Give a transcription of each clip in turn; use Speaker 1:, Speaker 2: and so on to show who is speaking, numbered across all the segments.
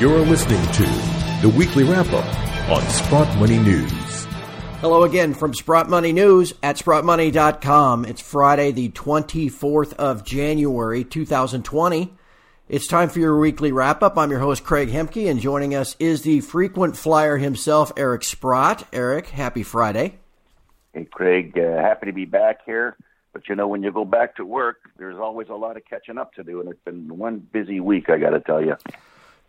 Speaker 1: You're listening to the weekly wrap up on Sprott Money News.
Speaker 2: Hello again from Sprott Money News at sprottmoney.com. It's Friday, the 24th of January, 2020. It's time for your weekly wrap up. I'm your host, Craig Hemke, and joining us is the frequent flyer himself, Eric Sprott. Eric, happy Friday.
Speaker 3: Hey, Craig, uh, happy to be back here. But you know, when you go back to work, there's always a lot of catching up to do, and it's been one busy week, I got to tell you.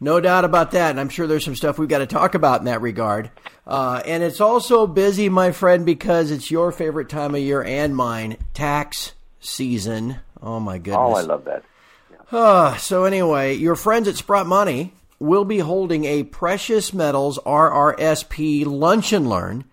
Speaker 2: No doubt about that. And I'm sure there's some stuff we've got to talk about in that regard. Uh, and it's also busy, my friend, because it's your favorite time of year and mine tax season. Oh, my goodness.
Speaker 3: Oh, I love that.
Speaker 2: Yeah. Uh, so, anyway, your friends at Sprott Money will be holding a Precious Metals RRSP Lunch and Learn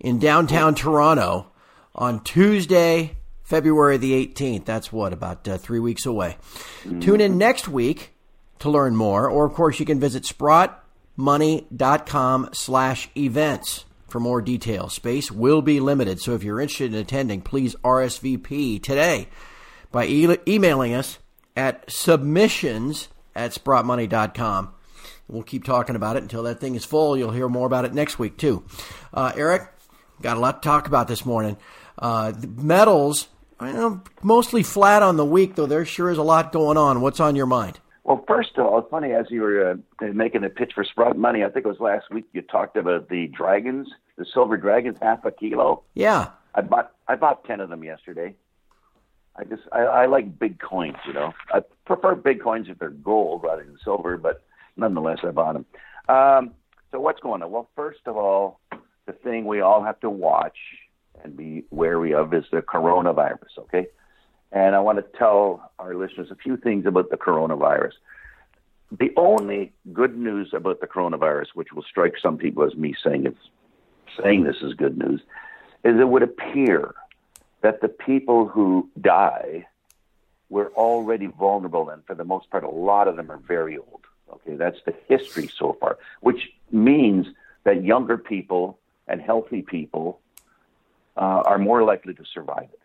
Speaker 2: in downtown Toronto on Tuesday, February the 18th. That's what, about uh, three weeks away. Mm-hmm. Tune in next week to learn more, or of course you can visit sprottmoney.com slash events for more details. Space will be limited, so if you're interested in attending, please RSVP today by e- emailing us at submissions at sprottmoney.com. We'll keep talking about it until that thing is full. You'll hear more about it next week, too. Uh, Eric, got a lot to talk about this morning. Uh, metals, I know, mostly flat on the week, though there sure is a lot going on. What's on your mind?
Speaker 3: Well, first of all, it's funny as you were uh, making the pitch for Sprott Money. I think it was last week you talked about the dragons, the silver dragons, half a kilo.
Speaker 2: Yeah,
Speaker 3: I bought I bought ten of them yesterday. I just I, I like big coins, you know. I prefer big coins if they're gold rather than silver, but nonetheless, I bought them. Um, so what's going on? Well, first of all, the thing we all have to watch and be wary of is the coronavirus. Okay, and I want to tell our listeners a few things about the coronavirus. The only good news about the coronavirus, which will strike some people as me saying it's saying this is good news, is it would appear that the people who die were already vulnerable, and for the most part, a lot of them are very old. Okay, that's the history so far, which means that younger people and healthy people uh, are more likely to survive it.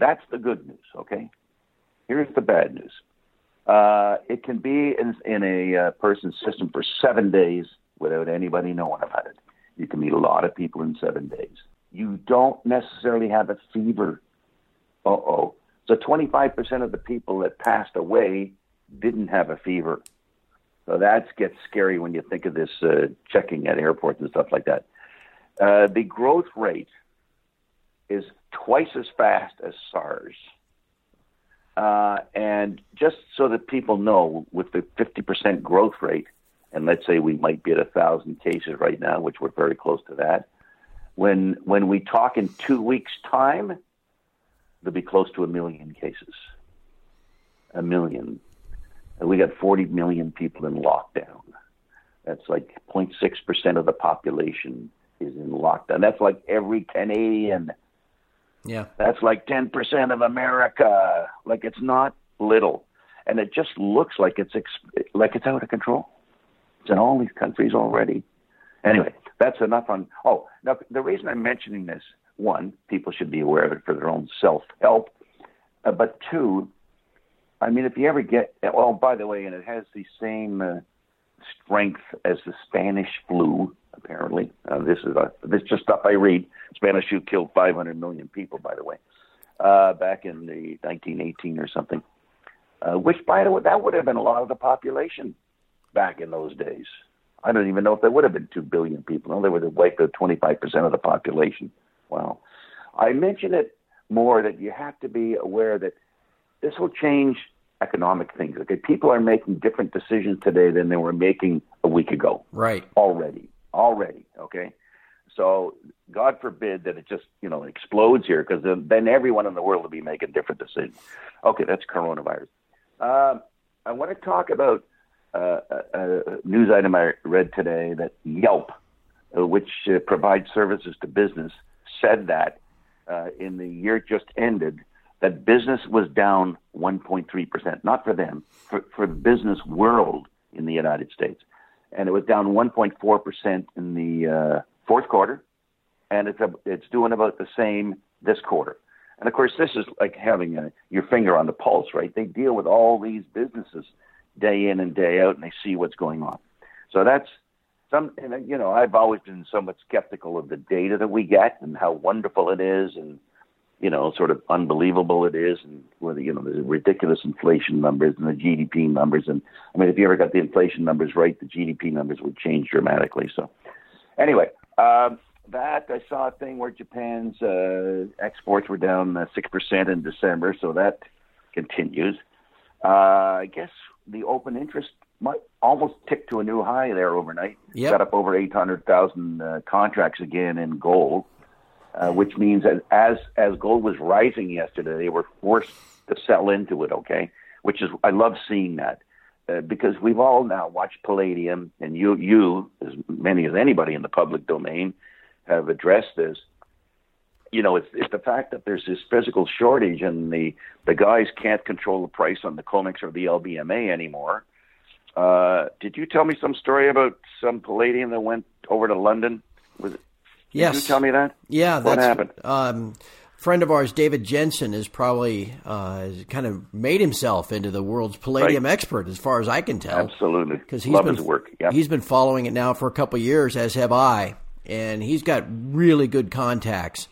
Speaker 3: That's the good news, okay? Here's the bad news. Uh, it can be in, in a uh, person's system for seven days without anybody knowing about it. You can meet a lot of people in seven days. You don't necessarily have a fever. Uh oh. So 25% of the people that passed away didn't have a fever. So that gets scary when you think of this uh, checking at airports and stuff like that. Uh, the growth rate is twice as fast as SARS. Uh, and just so that people know, with the 50% growth rate, and let's say we might be at a thousand cases right now, which we're very close to that. When when we talk in two weeks' time, there'll be close to a million cases. A million. And we got 40 million people in lockdown. That's like 0.6% of the population is in lockdown. That's like every Canadian
Speaker 2: yeah.
Speaker 3: That's like 10% of America. Like it's not little. And it just looks like it's ex- like it's out of control. It's in all these countries already. Anyway, that's enough on. Oh, now the reason I'm mentioning this, one, people should be aware of it for their own self help. Uh, but two, I mean, if you ever get, oh, by the way, and it has the same uh, strength as the Spanish flu, apparently. Uh, this is a, this just stuff I read. Spanish flu killed 500 million people, by the way, uh, back in the 1918 or something. Uh, which, by the way, that would have been a lot of the population back in those days. I don't even know if there would have been 2 billion people. No, they would have wiped out 25% of the population. Wow. I mention it more that you have to be aware that this will change economic things. Okay, people are making different decisions today than they were making a week ago.
Speaker 2: Right.
Speaker 3: Already already. Okay, so God forbid that it just you know explodes here, because then, then everyone in the world will be making different decisions. Okay, that's coronavirus. Um, I want to talk about uh, a, a, news item I read today that Yelp, uh, which uh, provides services to business, said that uh, in the year just ended that business was down 1.3%, not for them, for, for the business world in the United States and it was down 1.4% in the uh, fourth quarter, and it's a, it's doing about the same this quarter. And of course, this is like having a, your finger on the pulse, right? They deal with all these businesses day in and day out, and they see what's going on. So that's some, and, you know, I've always been somewhat skeptical of the data that we get and how wonderful it is and, you know, sort of unbelievable it is and whether, you know, the ridiculous inflation numbers and the GDP numbers. And I mean, if you ever got the inflation numbers right, the GDP numbers would change dramatically. So anyway, um, that I saw a thing where Japan's uh, exports were down uh, six percent in December, so that continues. Uh, I guess the open interest might almost tick to a new high there overnight.
Speaker 2: Yep.
Speaker 3: Got up over 800,000 uh, contracts again in gold, uh, which means that as as gold was rising yesterday, they were forced to sell into it. Okay, which is I love seeing that uh, because we've all now watched Palladium, and you you as many as anybody in the public domain have addressed this. You know, it's it's the fact that there's this physical shortage, and the the guys can't control the price on the COMEX or the LBMA anymore uh, did you tell me some story about some palladium that went over to London? Was it?
Speaker 2: Yes.
Speaker 3: Did you tell me that?
Speaker 2: Yeah,
Speaker 3: What
Speaker 2: that's,
Speaker 3: happened?
Speaker 2: Um, friend of ours, David Jensen, has probably uh, kind of made himself into the world's palladium
Speaker 3: Right.
Speaker 2: expert, as far as I can tell.
Speaker 3: Absolutely.
Speaker 2: because he's
Speaker 3: Love
Speaker 2: been
Speaker 3: work. Yeah.
Speaker 2: he's been following it now for a couple of years, as have I, and he's got really good contacts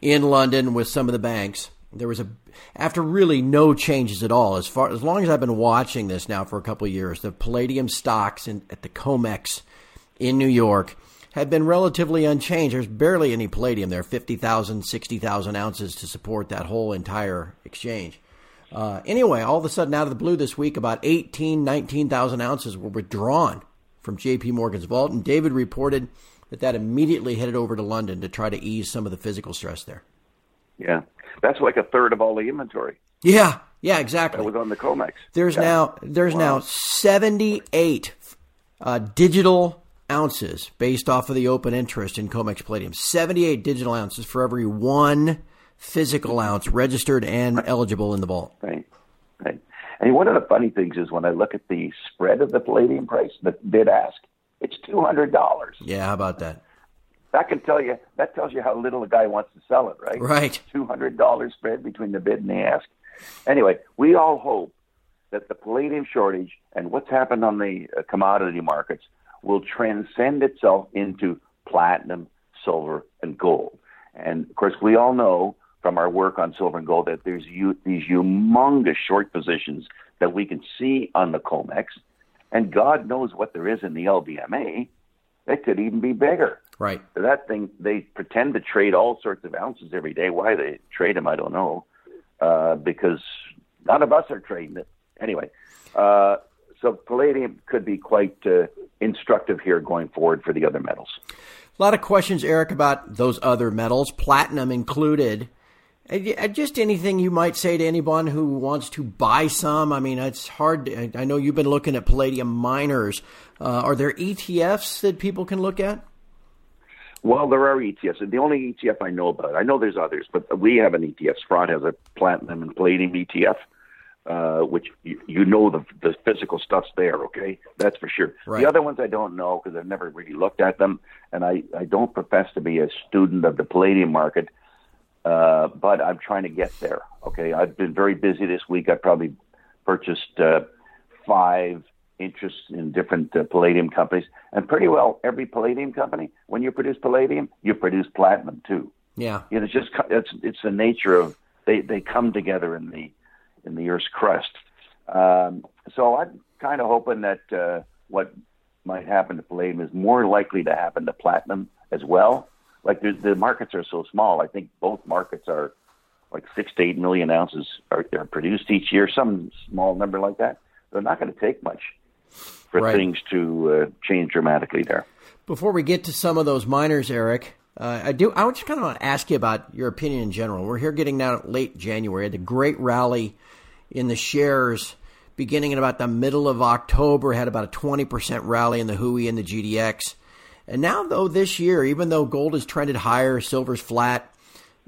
Speaker 2: in London with some of the banks. There was a after really no changes at all as far as long as I've been watching this now for a couple of years. The palladium stocks in, at the Comex in New York have been relatively unchanged. There's barely any palladium there 50,000, 60,000 ounces to support that whole entire exchange. Uh, anyway, all of a sudden, out of the blue this week, about 18, 19,000 ounces were withdrawn from JP Morgan's vault, and David reported that that immediately headed over to London to try to ease some of the physical stress there.
Speaker 3: yeah. That's like a third of all the inventory
Speaker 2: Yeah, yeah,
Speaker 3: that
Speaker 2: exactly.
Speaker 3: was on the COMEX.
Speaker 2: There's
Speaker 3: Yeah.
Speaker 2: now there's
Speaker 3: Wow.
Speaker 2: now 78 uh, digital ounces based off of the open interest in Comex Palladium. 78 digital ounces for every one physical ounce registered and eligible in the vault.
Speaker 3: Right. Right. And one of the funny things is when I look at the spread of the palladium price, the bid ask, it's two hundred dollars.
Speaker 2: Yeah, how about that?
Speaker 3: That can tell you that tells you how little a guy wants to sell it, right?
Speaker 2: Right.
Speaker 3: Two hundred dollars spread between the bid and the ask. Anyway, we all hope that the palladium shortage and what's happened on the uh, commodity markets will transcend itself into platinum, silver, and gold. And of course, we all know from our work on silver and gold that there's u- these humongous short positions that we can see on the COMEX, and God knows what there is in the LBMA. It could even be bigger
Speaker 2: Right.
Speaker 3: that thing they pretend to trade all sorts of ounces every day. Why they trade them, I don't know. Uh, because none of us are trading it anyway. Uh, so palladium could be quite uh, instructive here going forward for the other metals.
Speaker 2: A lot of questions, Eric, about those other metals, platinum included. Uh, Just anything you might say to anyone who wants to buy some. I mean, it's hard. to- I know you've been looking at palladium miners. Uh, are there ETFs that people can look at?
Speaker 3: Well, there are ETFs. The only ETF I know about, I know there's others, but we have an ETF. Sprott has a platinum and palladium ETF, uh, which you, you know the, the physical stuff's there, okay? That's for sure.
Speaker 2: Right.
Speaker 3: The other ones I don't know because I've never really looked at them, and I, I don't profess to be a student of the palladium market, uh, but I'm trying to get there, okay? I've been very busy this week. I probably purchased uh, five interests in different uh, palladium companies, and pretty well every palladium company, when you produce palladium, you produce platinum too.
Speaker 2: Yeah.
Speaker 3: You know, it's just it's it's the nature of they they come together in the in the Earth's crust. Um, so I'm kind of hoping that uh, what might happen to palladium is more likely to happen to platinum as well. Like the, the markets are so small, I think both markets are like six to eight million ounces are, are produced each year, some small number like that. They're not going to take much for
Speaker 2: Right.
Speaker 3: things to uh, change dramatically there.
Speaker 2: Before we get to some of those miners, Eric, uh, I do. I would just kind of want to ask you about your opinion in general. We're here getting now late January, the great rally in the shares beginning in about the middle of October. Had about a twenty percent rally in the Hui and the GDX, and now though this year, even though gold has trended higher, silver's flat.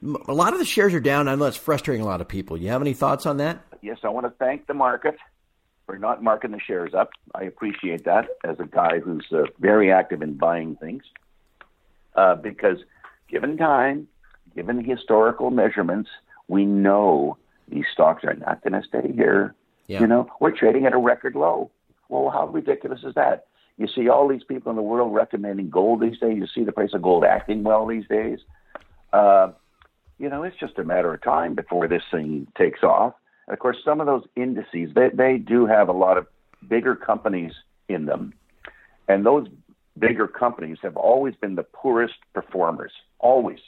Speaker 2: a lot of the shares are down. I know it's frustrating a lot of people. You have any thoughts on that?
Speaker 3: yes, I want to thank the market for not marking the shares up. I appreciate that as a guy who's uh, very active in buying things. Uh, because given time, given historical measurements, we know these stocks are not going to stay here.
Speaker 2: Yeah.
Speaker 3: You know, we're trading at a record low. Well, how ridiculous is that? You see all these people in the world recommending gold these days. You see the price of gold acting well these days. Uh, you know, it's just a matter of time before this thing takes off. And of course, some of those indices, they, they do have a lot of bigger companies in them. And those bigger companies have always been the poorest performers, always.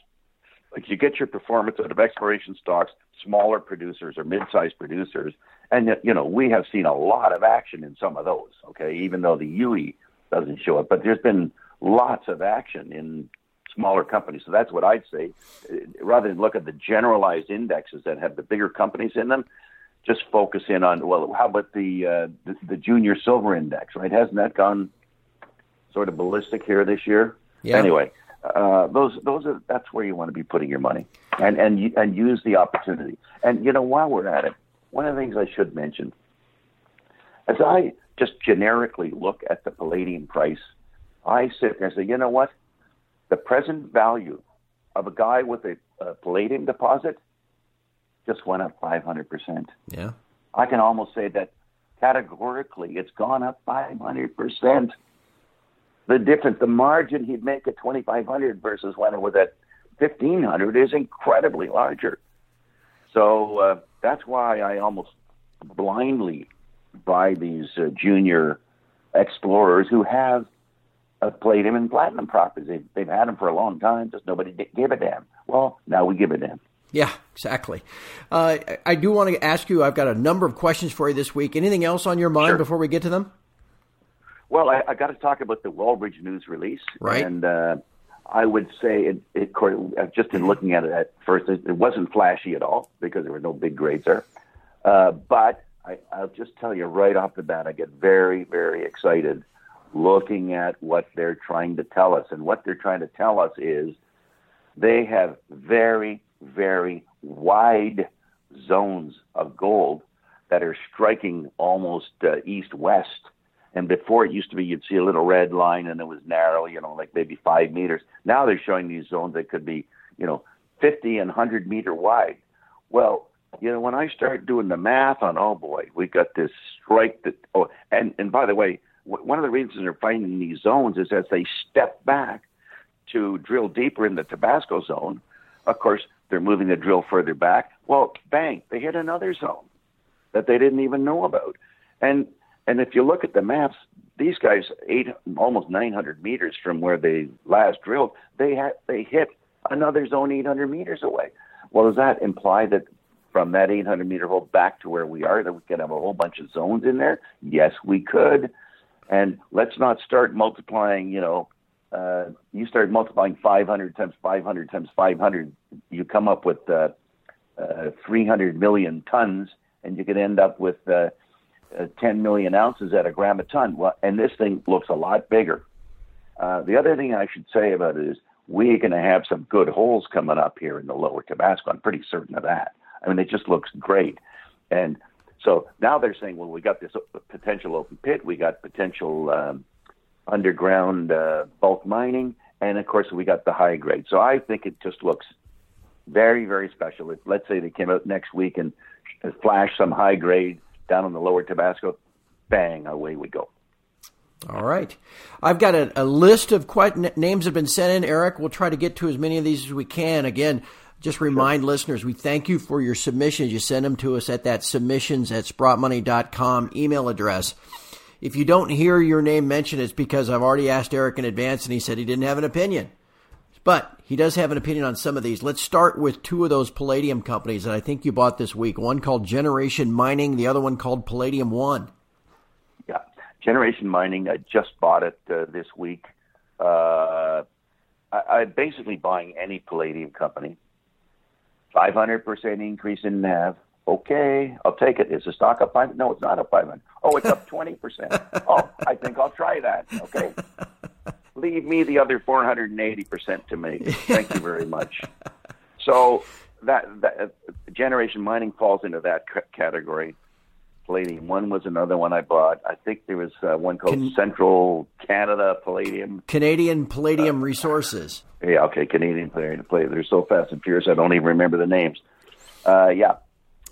Speaker 3: Like you get your performance out of exploration stocks, smaller producers or mid-sized producers, and you know we have seen a lot of action in some of those. Okay, even though the UE doesn't show it, but there's been lots of action in smaller companies. So that's what I'd say. Rather than look at the generalized indexes that have the bigger companies in them, just focus in on well, how about the uh, the, the junior silver index? Right? Hasn't that gone sort of ballistic here this year?
Speaker 2: Yeah.
Speaker 3: Anyway, uh, those those are that's where you want to be putting your money, and and and use the opportunity. And you know, while we're at it, one of the things I should mention, as I just generically look at the palladium price, I sit there and say, you know what, the present value of a guy with a, a palladium deposit just went up 500%.
Speaker 2: Yeah.
Speaker 3: I can almost say that categorically it's gone up 500%. The difference, the margin he'd make at 2,500 versus when it was at 1,500 is incredibly larger. So uh, that's why I almost blindly buy these uh, junior explorers who have uh, palladium in platinum properties. They've, they've had them for a long time, just nobody gave a damn. Well, now we give a damn.
Speaker 2: Yeah, exactly. Uh, I do want to ask you. I've got a number of questions for you this week. Anything else on your mind
Speaker 3: Sure.
Speaker 2: before we get to them?
Speaker 3: Well, I, I got to talk about the Wallbridge News release,
Speaker 2: Right.
Speaker 3: And uh, I would say, it, it, just in looking at it at first, it, it wasn't flashy at all because there were no big grades there. Uh, but I, I'll just tell you right off the bat, I get very, very excited looking at what they're trying to tell us. And what they're trying to tell us is they have very, very wide zones of gold that are striking almost uh, east west. And before it used to be you'd see a little red line and it was narrow, you know, like maybe five meters. Now they're showing these zones that could be, you know, 50 and 100 meter wide. Well, you know, when I start doing the math on, oh boy, we got this strike that, oh, and, and by the way, w- one of the reasons they're finding these zones is as they step back to drill deeper in the Tabasco zone, of course, they're moving the drill further back. Well, bang, they hit another zone that they didn't even know about. And and if you look at the maps, these guys eight almost 900 meters from where they last drilled, they had they hit another zone 800 meters away. Well, does that imply that from that 800 meter hole back to where we are, that we could have a whole bunch of zones in there? Yes, we could. And let's not start multiplying. You know, uh, you start multiplying 500 times 500 times 500, you come up with uh, uh, 300 million tons, and you could end up with uh, uh, 10 million ounces at a gram a ton. Well, and this thing looks a lot bigger. Uh, the other thing I should say about it is we're going to have some good holes coming up here in the lower Tabasco. I'm pretty certain of that. I mean, it just looks great. And so now they're saying, well, we got this potential open pit, we got potential um, underground uh, bulk mining, and of course, we got the high grade. So I think it just looks very, very special. If, let's say they came out next week and flash some high grade down in the lower Tabasco, bang, away we go.
Speaker 2: All right. I've got a, a list of quite n- names have been sent in, Eric. We'll try to get to as many of these as we can. Again, just remind listeners, we thank you for your submissions. You send them to us at that submissions at sprottmoney.com email address. If you don't hear your name mentioned, it's because I've already asked Eric in advance and he said he didn't have an opinion. But he does have an opinion on some of these. Let's start with two of those palladium companies that I think you bought this week. One called Generation Mining, the other one called Palladium One.
Speaker 3: Yeah, Generation Mining. I just bought it uh, this week. Uh, I, I'm basically buying any palladium company. 500% increase in NAV. Okay, I'll take it. Is the stock up 5 No, it's not up 500. Oh, it's up 20%. oh, I think I'll try that. Okay. Leave me the other 480% to me. Thank you very much. So that, that uh, Generation Mining falls into that c- category. Palladium One was another one I bought. I think there was uh, one called
Speaker 2: Can-
Speaker 3: Central Canada Palladium.
Speaker 2: Canadian Palladium Resources.
Speaker 3: Yeah, okay, Canadian Palladium. Play. They're so fast and furious, I don't even remember the names. Uh, yeah,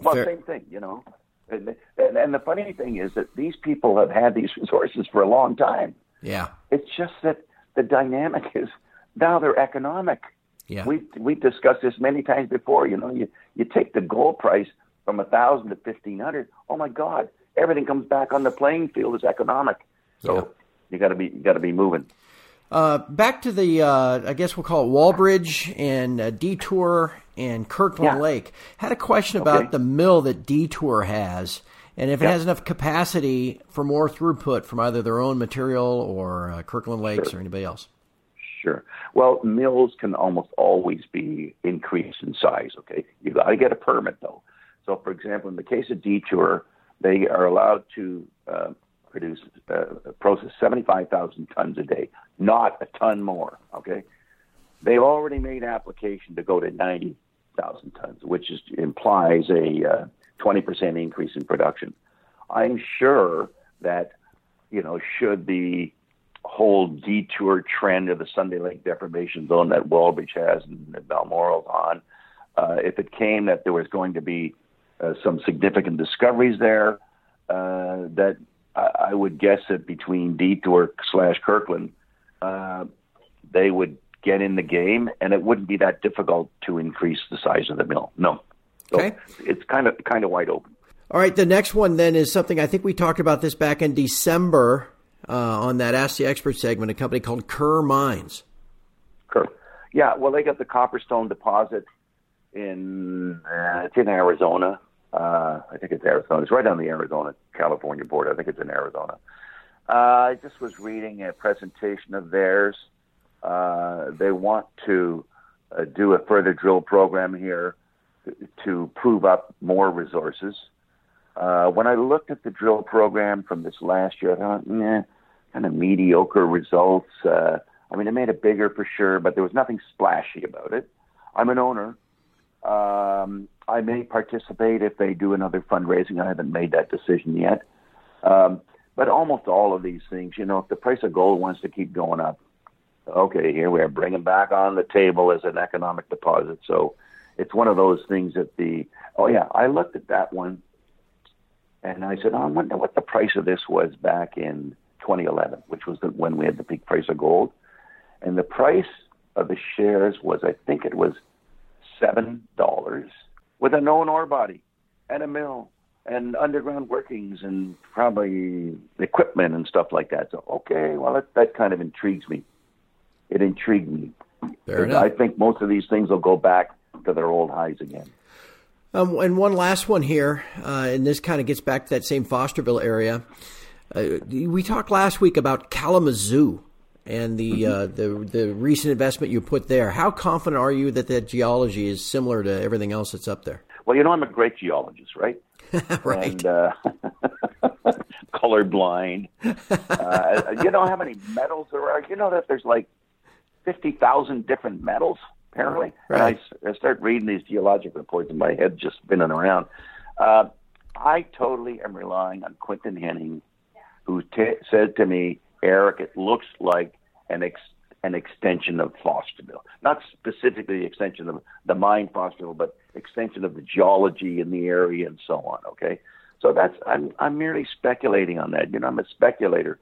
Speaker 3: well,
Speaker 2: Fair.
Speaker 3: same thing, you know. And, and, and the funny thing is that these people have had these resources for a long time.
Speaker 2: Yeah.
Speaker 3: It's just that the dynamic is now they're economic.
Speaker 2: Yeah.
Speaker 3: We we discussed this many times before. You know, you you take the gold price from a thousand to fifteen hundred. Oh my God, everything comes back on the playing field as economic. So
Speaker 2: Yeah.
Speaker 3: you got to be you got to be moving.
Speaker 2: Uh, back to the, uh, I guess we'll call it Wallbridge and uh, Detour and Kirkland
Speaker 3: Yeah.
Speaker 2: Lake. Had a question about
Speaker 3: Okay.
Speaker 2: the mill that Detour has, and if it
Speaker 3: Yeah.
Speaker 2: has enough capacity for more throughput from either their own material or uh, Kirkland Lakes or anybody else.
Speaker 3: Sure. Well, mills can almost always be increased in size. Okay, you got to get a permit though. So, for example, in the case of Detour, they are allowed to uh, produce uh, process seventy-five thousand tons a day, not a ton more. Okay, they've already made application to go to ninety thousand tons, which is, implies a uh, twenty percent increase in production. I'm sure that you know should the whole detour trend of the Sunday Lake deformation zone that Wallbridge has and Balmoral's on. Uh, if it came that there was going to be uh, some significant discoveries there, uh, that I, I would guess that between Detour slash Kirkland, uh, they would get in the game, and it wouldn't be that difficult to increase the size of the mill. No, so
Speaker 2: Okay.
Speaker 3: it's kind of kind of wide open.
Speaker 2: All right, the next one then is something I think we talked about this back in December uh, on that Ask the Expert segment, a company called Kerr Mines.
Speaker 3: Kerr, Yeah, well, they got the Copperstone deposit in uh, it's in Arizona. Uh, I think it's Arizona. It's right on the Arizona California border. I think it's in Arizona. Uh, I just was reading a presentation of theirs. Uh, they want to uh, do a further drill program here to, prove up more resources. Uh, when I looked at the drill program from this last year, I thought, nah, kind of mediocre results. Uh, I mean, it made it bigger for sure, but there was nothing splashy about it. I'm an owner. Um, I may participate if they do another fundraising. I haven't made that decision yet. Um, but almost all of these things, you know, if the price of gold wants to keep going up, okay, here we are, bringing back on the table as an economic deposit. So it's one of those things that the, oh yeah, I looked at that one and I said, oh, I wonder what the price of this was back in 2011, which was the, when we had the peak price of gold. And the price of the shares was, I think it was seven dollars with a known ore body and a mill and underground workings and probably equipment and stuff like that. So okay, well that, that kind of intrigues me. It intrigued me. I think most of these things will go back to their old highs again.
Speaker 2: Um, and one last one here, uh, and this kind of gets back to that same Fosterville area. Uh, we talked last week about Kalamazoo and the uh, the the recent investment you put there. How confident are you that that geology is similar to everything else that's up there?
Speaker 3: Well, you know I'm a great geologist, right?
Speaker 2: right.
Speaker 3: And uh, colorblind. Uh, you know how many metals there are? You know that there's like fifty thousand different metals apparently.
Speaker 2: Right.
Speaker 3: And I I, start reading these geologic reports, and my head just spinning around. Uh, I totally am relying on Quinton Hennigh, who t- said to me, "Eric, it looks like an ex- an extension of Fosterville, not specifically the extension of the mine Fosterville, but extension of the geology in the area and so on." Okay, so that's I'm I'm merely speculating on that. You know, I'm a speculator.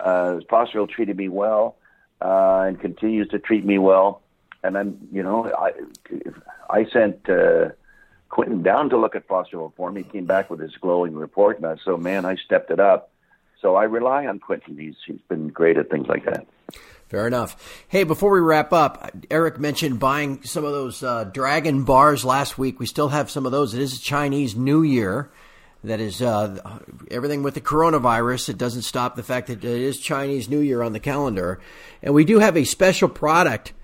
Speaker 3: Uh, Fosterville treated me well uh, and continues to treat me well. And I'm, you know, I I sent uh, Quinton down to look at for me. He came back with his glowing report, and I so man, I stepped it up. So I rely on Quinton. He's he's been great at things like that.
Speaker 2: Fair enough. Hey, before we wrap up, Eric mentioned buying some of those uh, dragon bars last week. We still have some of those. It is Chinese New Year. That is uh, everything with the coronavirus. It doesn't stop the fact that it is Chinese New Year on the calendar. And we do have a special product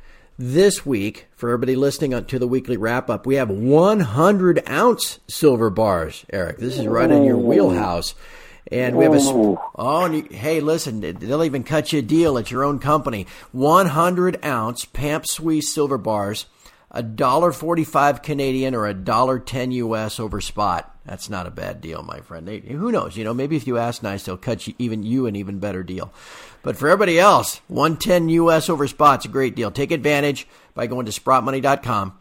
Speaker 2: this week for everybody listening to the weekly wrap up. We have 100 ounce silver bars, Eric. This is right in your wheelhouse. And we have a. sp- Oh, and you, hey, listen, they'll even cut you a deal at your own company. 100 ounce Pamp Swiss silver bars, a dollar forty-five Canadian or a dollar ten US over spot. That's not a bad deal, my friend. They, who knows? You know, maybe if you ask nice, they'll cut you even you an even better deal. But for everybody else, 110 US over spot's a great deal. Take advantage by going to sprottmoney.com.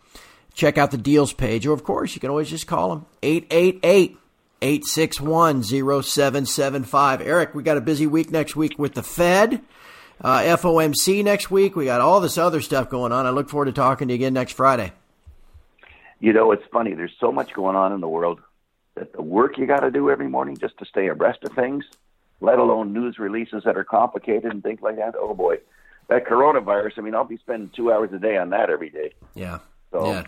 Speaker 2: Check out the deals page, or of course, you can always just call them 888 861 0775. Eric, we got a busy week next week with the Fed, uh, FOMC next week. We got all this other stuff going on. I look forward to talking to you again next Friday.
Speaker 3: You know, it's funny. There's so much going on in the world that the work you got to do every morning just to stay abreast of things, let alone news releases that are complicated and things like that. Oh boy, that coronavirus. I mean, I'll be spending two hours a day on that every day.
Speaker 2: Yeah. So, yeah.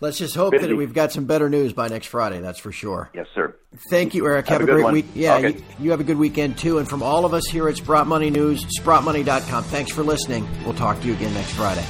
Speaker 2: Let's just hope busy. that we've got some better news by next Friday. That's for sure.
Speaker 3: Yes, sir.
Speaker 2: Thank you, Eric. Have, have a, a great one. week. Yeah, okay. you, you have a good weekend too. And from all of us here at Sprott Money News, SprottMoney.com. Thanks for listening. We'll talk to you again next Friday.